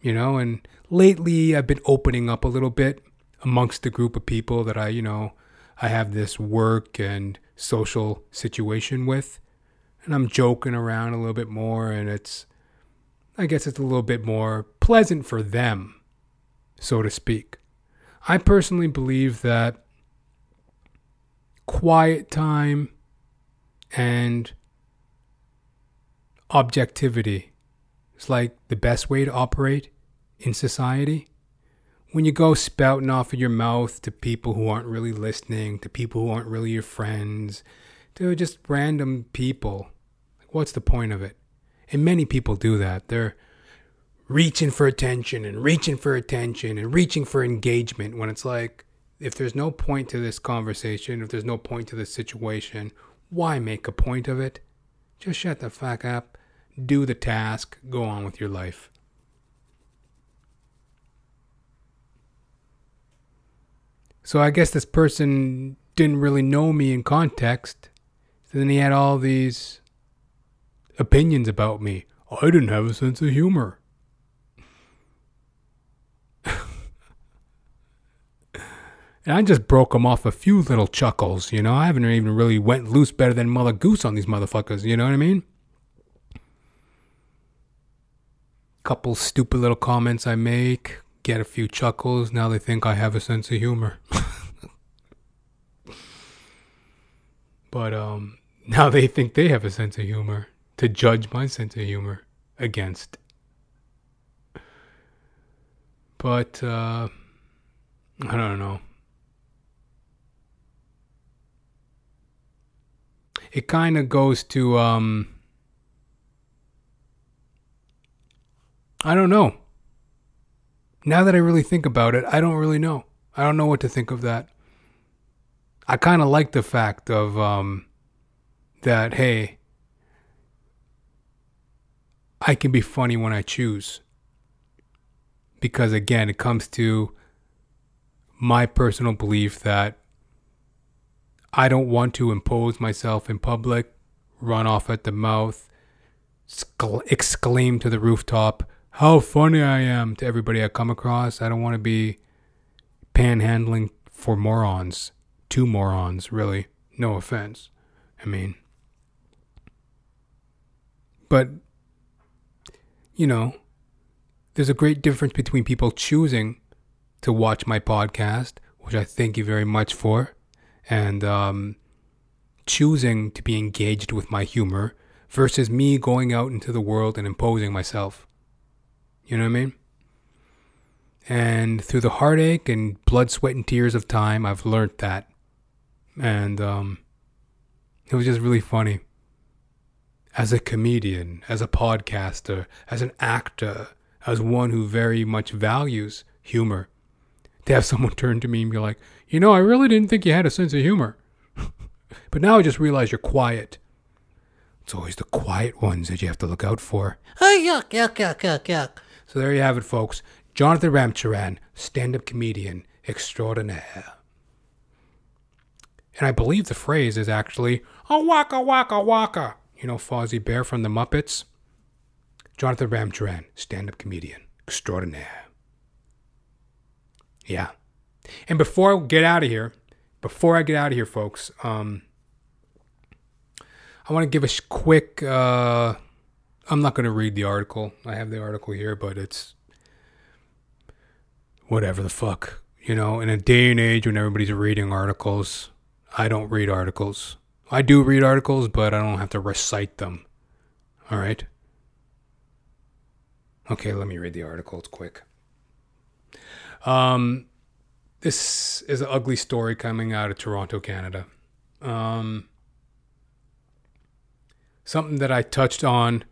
[SPEAKER 1] You know, and lately I've been opening up a little bit amongst the group of people that I, you know, I have this work and social situation with. And I'm joking around a little bit more, and it's, I guess it's a little bit more pleasant for them, so to speak. I personally believe that quiet time and objectivity is like the best way to operate in society. When you go spouting off of your mouth to people who aren't really listening, to people who aren't really your friends, to just random people, what's the point of it? And many people do that. They're reaching for attention and reaching for attention and reaching for engagement when it's like, if there's no point to this conversation, if there's no point to this situation, why make a point of it? Just shut the fuck up, do the task, go on with your life. So I guess this person didn't really know me in context. So then he had all these opinions about me. I didn't have a sense of humor. and I just broke him off a few little chuckles, you know. I haven't even really went loose better than Mother Goose on these motherfuckers, you know what I mean? Couple stupid little comments I make, get a few chuckles. Now they think I have a sense of humor. [laughs] but um, now they think they have a sense of humor to judge my sense of humor against. But uh, I don't know. It kind of goes to um, I don't know. Now that I really think about it, I don't really know. I don't know what to think of that. I kind of like the fact of um, that, hey, I can be funny when I choose. Because again, it comes to my personal belief that I don't want to impose myself in public, run off at the mouth, exclaim to the rooftop how funny I am to everybody I come across. I don't want to be panhandling for morons. Two morons, really. No offense. I mean, But, you know, there's a great difference between people choosing to watch my podcast, which I thank you very much for, and um, choosing to be engaged with my humor versus me going out into the world and imposing myself. You know what I mean? And through the heartache and blood, sweat, and tears of time, I've learned that. And um, it was just really funny. As a comedian, as a podcaster, as an actor, as one who very much values humor, to have someone [laughs] turn to me and be like, you know, I really didn't think you had a sense of humor. [laughs] but now I just realize you're quiet. It's always the quiet ones that you have to look out for.
[SPEAKER 3] Oh, yuck, yuck, yuck, yuck, yuck.
[SPEAKER 1] So there you have it, folks. Jonathan Ramcharan, stand up comedian extraordinaire. And I believe the phrase is actually, a waka waka waka. You know, Fozzie Bear from the Muppets? Jonathan Ramcharan, stand up comedian extraordinaire. Yeah. And before I get out of here, before I get out of here, folks, um, I want to give a quick. Uh, I'm not going to read the article. I have the article here, but it's whatever the fuck. You know, in a day and age when everybody's reading articles, I don't read articles. I do read articles, but I don't have to recite them. All right? Okay, let me read the article. It's quick. Um, this is an ugly story coming out of Toronto, Canada. Um, something that I touched on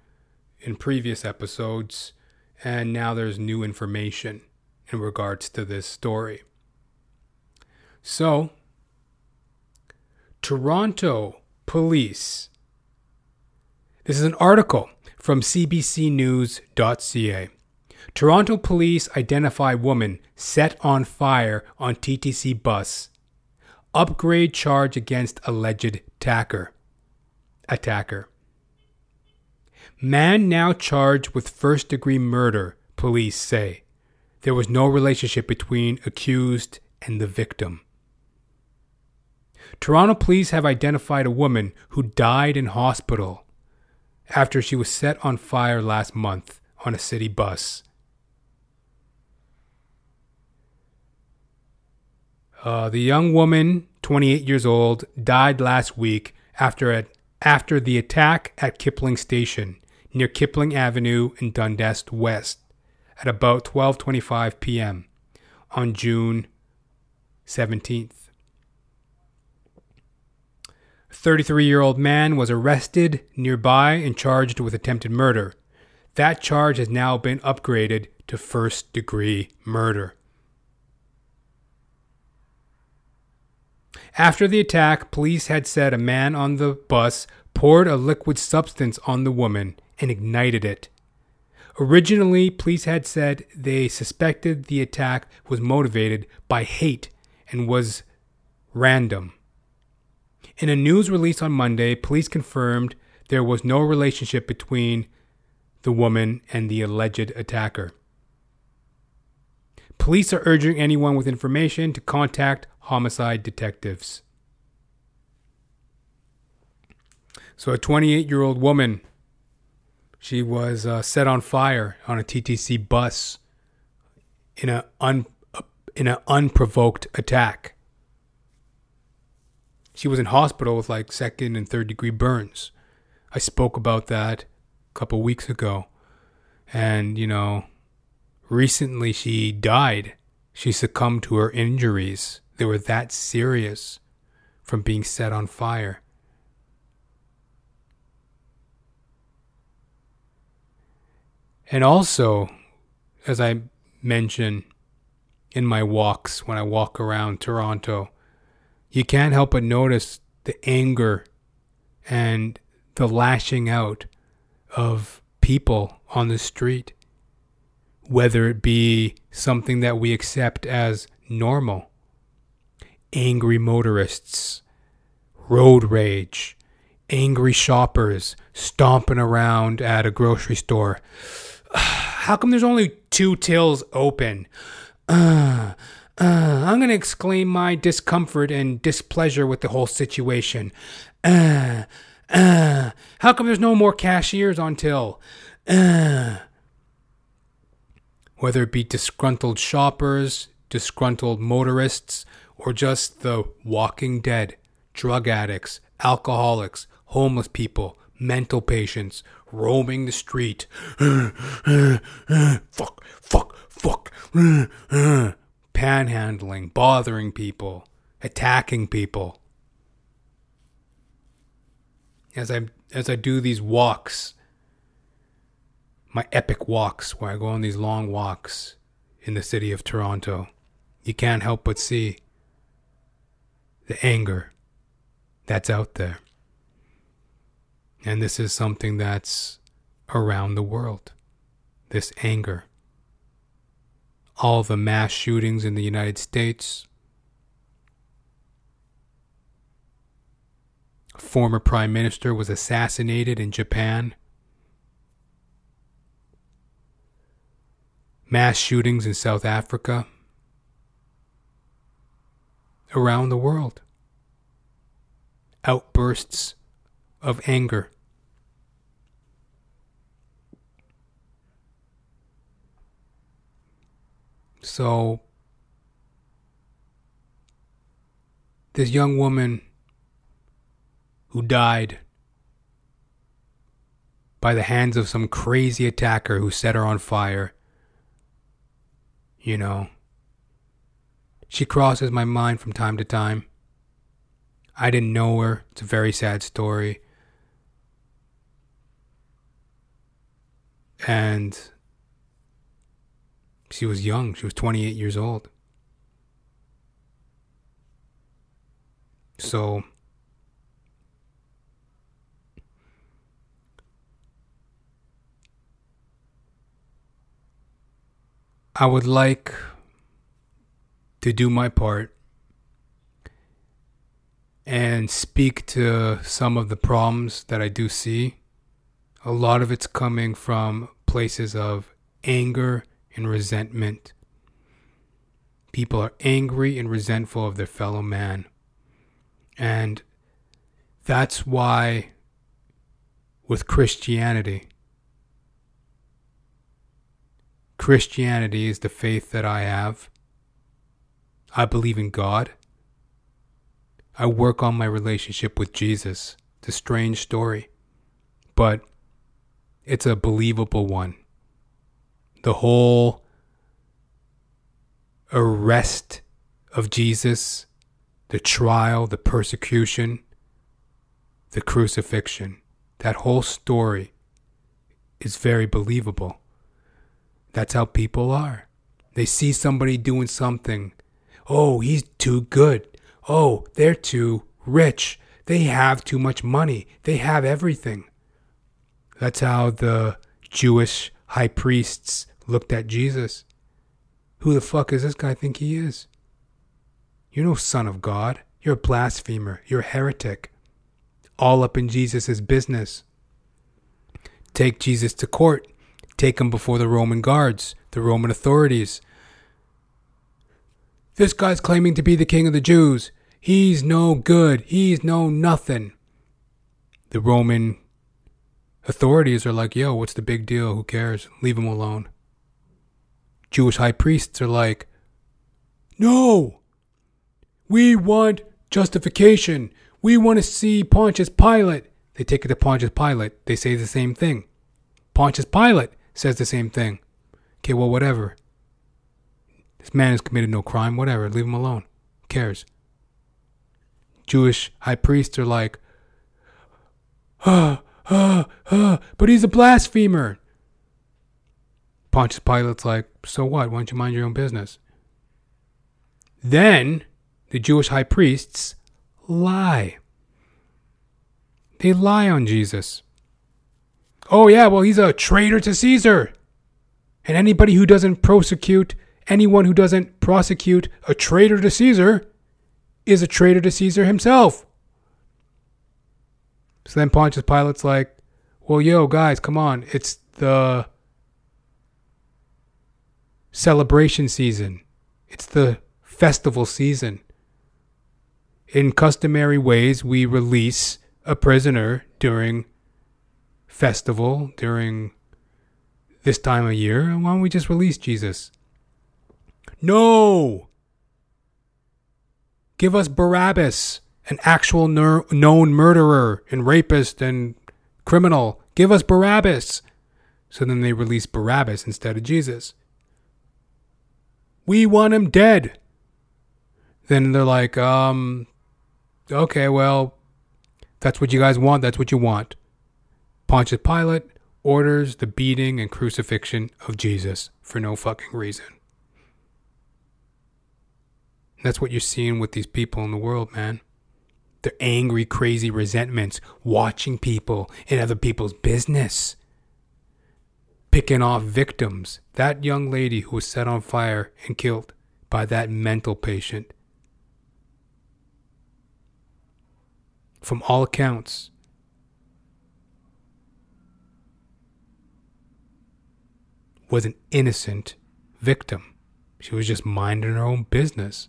[SPEAKER 1] in previous episodes, and now there's new information in regards to this story. So, Toronto police. This is an article from CBCNews.ca. Toronto police identify woman set on fire on TTC bus. Upgrade charge against alleged attacker. Attacker. Man now charged with first degree murder, police say. There was no relationship between accused and the victim. Toronto police have identified a woman who died in hospital after she was set on fire last month on a city bus. Uh, the young woman, 28 years old, died last week after a, after the attack at Kipling Station near Kipling Avenue in Dundas West at about 12:25 p.m. on June 17th. A 33-year-old man was arrested nearby and charged with attempted murder. That charge has now been upgraded to first-degree murder. After the attack, police had said a man on the bus poured a liquid substance on the woman and ignited it. Originally, police had said they suspected the attack was motivated by hate and was random. In a news release on Monday, police confirmed there was no relationship between the woman and the alleged attacker. Police are urging anyone with information to contact homicide detectives. So, a 28 year old woman she was uh, set on fire on a TTC bus in a un, in an unprovoked attack. She was in hospital with like second and third degree burns. I spoke about that a couple weeks ago. And, you know, recently she died. She succumbed to her injuries. They were that serious from being set on fire. And also, as I mention in my walks when I walk around Toronto, you can't help but notice the anger and the lashing out of people on the street, whether it be something that we accept as normal. Angry motorists, road rage, angry shoppers stomping around at a grocery store [sighs] how come there's only two tills open? Uh, [sighs] uh, I'm going to exclaim my discomfort and displeasure with the whole situation. Uh, [sighs] Uh, how come there's no more cashiers on till? Uh. Whether it be disgruntled shoppers, disgruntled motorists, or just the walking dead, drug addicts, alcoholics, homeless people, mental patients roaming the street. [sighs] fuck, fuck, fuck. [sighs] Panhandling, bothering people, attacking people. As I as I do these walks, my epic walks where I go on these long walks in the city of Toronto, you can't help but see the anger that's out there. And this is something that's around the world. This anger. All the mass shootings in the United States. Former prime minister was assassinated in Japan. Mass shootings in South Africa. Around the world. Outbursts of anger. So, this young woman who died by the hands of some crazy attacker who set her on fire, you know, she crosses my mind from time to time. I didn't know her. It's a very sad story. And she was young. She was 28 years old. So, I would like to do my part and speak to some of the problems that I do see. A lot of it's coming from places of anger and resentment. People are angry and resentful of their fellow man. And that's why, with Christianity, Christianity is the faith that I have. I believe in God. I work on my relationship with Jesus. It's a strange story, but it's a believable one. The whole arrest of Jesus, the trial, the persecution, the crucifixion, that whole story is very believable. That's how people are. They see somebody doing something. Oh, he's too good. Oh, they're too rich. They have too much money. They have everything. That's how the Jewish high priests looked at Jesus. Who the fuck does this guy think he is? You're no son of God. You're a blasphemer. You're a heretic. All up in Jesus' business. Take Jesus to court. Take him before the Roman guards, the Roman authorities. This guy's claiming to be the king of the Jews. He's no good. He's no nothing. The Roman authorities are like, yo, what's the big deal? Who cares? Leave him alone. Jewish high priests are like, no, we want justification. We want to see Pontius Pilate. They take it to Pontius Pilate. They say the same thing. Pontius Pilate says the same thing. Okay, well, whatever. This man has committed no crime. Whatever. Leave him alone. Who cares? Jewish high priests are like, [sighs] ah, ah, [gasps] ah, but he's a blasphemer. Pontius Pilate's like, so what? Why don't you mind your own business? Then the Jewish high priests lie. They lie on Jesus. Oh, yeah, well, he's a traitor to Caesar. And anybody who doesn't prosecute anyone who doesn't prosecute a traitor to Caesar is a traitor to Caesar himself. So then Pontius Pilate's like, well, yo, guys, come on. It's the celebration season, it's the festival season. In customary ways, we release a prisoner during festival, during this time of year. Why don't we just release Jesus? No! Give us Barabbas, an actual ner- known murderer and rapist and criminal. Give us Barabbas. So then they release Barabbas instead of Jesus. We want him dead. Then they're like, um, okay, well, that's what you guys want. That's what you want. Pontius Pilate orders the beating and crucifixion of Jesus for no fucking reason. That's what you're seeing with these people in the world, man. They're angry, crazy resentments, watching people in other people's business, picking off victims. That young lady who was set on fire and killed by that mental patient. From all accounts, was an innocent victim. She was just minding her own business.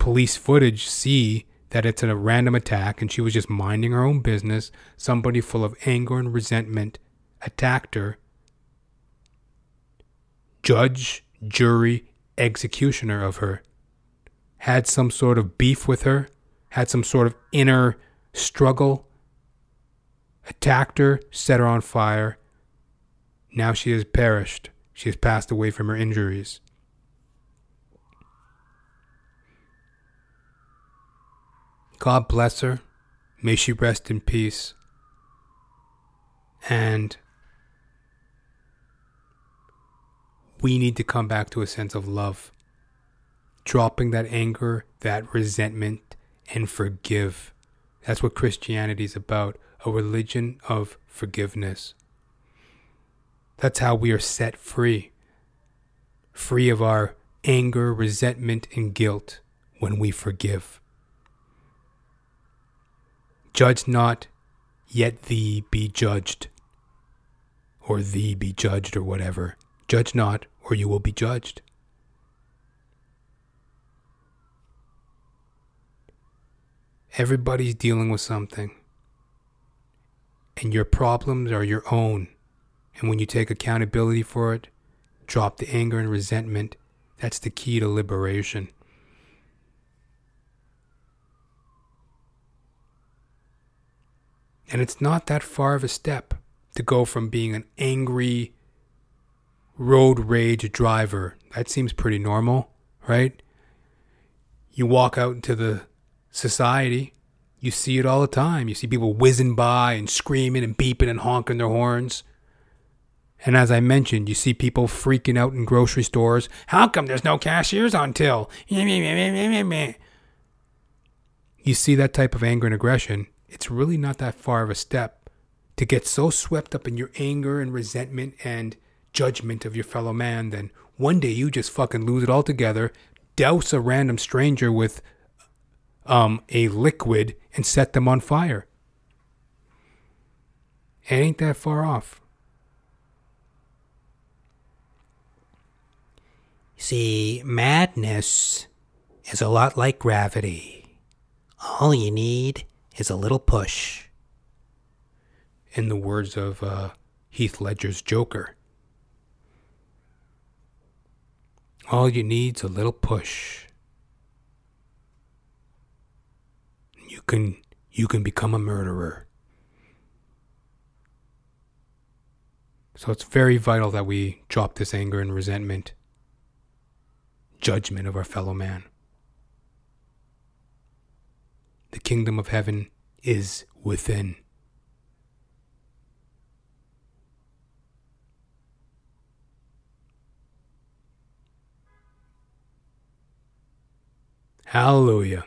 [SPEAKER 1] Police footage see that it's a random attack and she was just minding her own business. Somebody full of anger and resentment attacked her. Judge, jury, executioner of her had some sort of beef with her, had some sort of inner struggle, attacked her, set her on fire, now she has perished. She has passed away from her injuries. God bless her. May she rest in peace. And we need to come back to a sense of love. Dropping that anger, that resentment, and forgive. That's what Christianity is about a religion of forgiveness. That's how we are set free. Free of our anger, resentment, and guilt when we forgive. Judge not, yet thee be judged. Or thee be judged, or whatever. Judge not, or you will be judged. Everybody's dealing with something. And your problems are your own. And when you take accountability for it, drop the anger and resentment, that's the key to liberation. And it's not that far of a step to go from being an angry road rage driver. That seems pretty normal, right? You walk out into the society, you see it all the time. You see people whizzing by and screaming and beeping and honking their horns. And as I mentioned, you see people freaking out in grocery stores. How come there's no cashiers on till? [laughs] You see that type of anger and aggression. It's really not that far of a step to get so swept up in your anger and resentment and judgment of your fellow man, then one day you just fucking lose it altogether, douse a random stranger with um, a liquid, and set them on fire. It ain't that far off.
[SPEAKER 3] See, madness is a lot like gravity. All you need is a little push.
[SPEAKER 1] In the words of uh, Heath Ledger's Joker, all you need's a little push. You can you can become a murderer. So it's very vital that we drop this anger and resentment judgment of our fellow man. The kingdom of heaven is within. Hallelujah.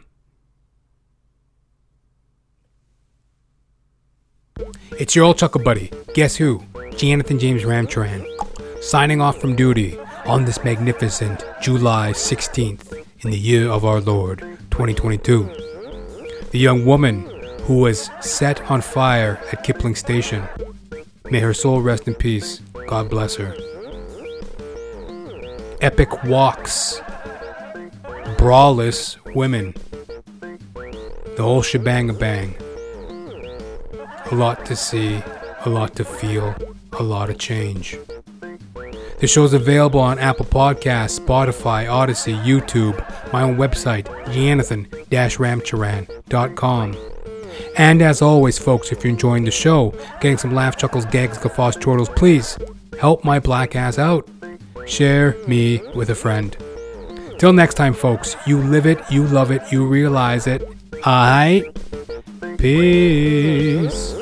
[SPEAKER 1] It's your old chuckle buddy. Guess who? Jonathan James Ramcharan. Signing off from duty on this magnificent July 16th in the year of our Lord 2022. The young woman who was set on fire at Kipling Station. May her soul rest in peace. God bless her. Epic walks. Brawless women. the whole shebang a bang. A lot to see, a lot to feel, a lot of change. The show is available on Apple Podcasts, Spotify, Odysee, YouTube, my own website, jonathan-ramcharan.com. And as always, folks, if you're enjoying the show, getting some laugh, chuckles, gags, guffaws, chortles, please help my black ass out. Share me with a friend. Till next time, folks, you live it, you love it, you realize it. I Peace.